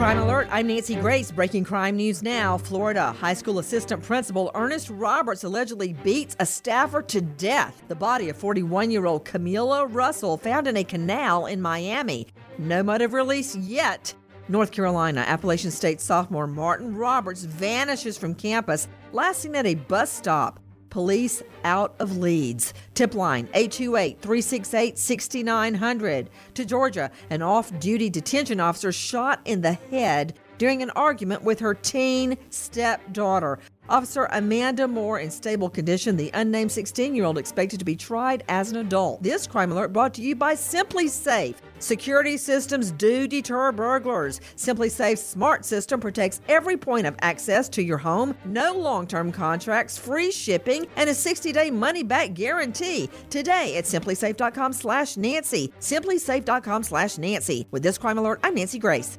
Crime Alert, I'm Nancy Grace. Breaking crime news now. Florida high school assistant principal Ernest Roberts allegedly beats a staffer to death. The body of 41 year old Camila Russell found in a canal in Miami. No motive release yet. North Carolina, Appalachian State sophomore Martin Roberts vanishes from campus, last seen at a bus stop. Police out of leads. Tip line 828 368 6900. To Georgia, an off duty detention officer shot in the head during an argument with her teen stepdaughter. Officer Amanda Moore in stable condition, the unnamed 16 year old expected to be tried as an adult. This crime alert brought to you by SimpliSafe. Security systems do deter burglars. SimpliSafe's smart system protects every point of access to your home. No long term contracts, free shipping, and a 60 day money back guarantee. Today at simplisafe.com slash Nancy. Simplisafe.com slash Nancy. With this crime alert, I'm Nancy Grace.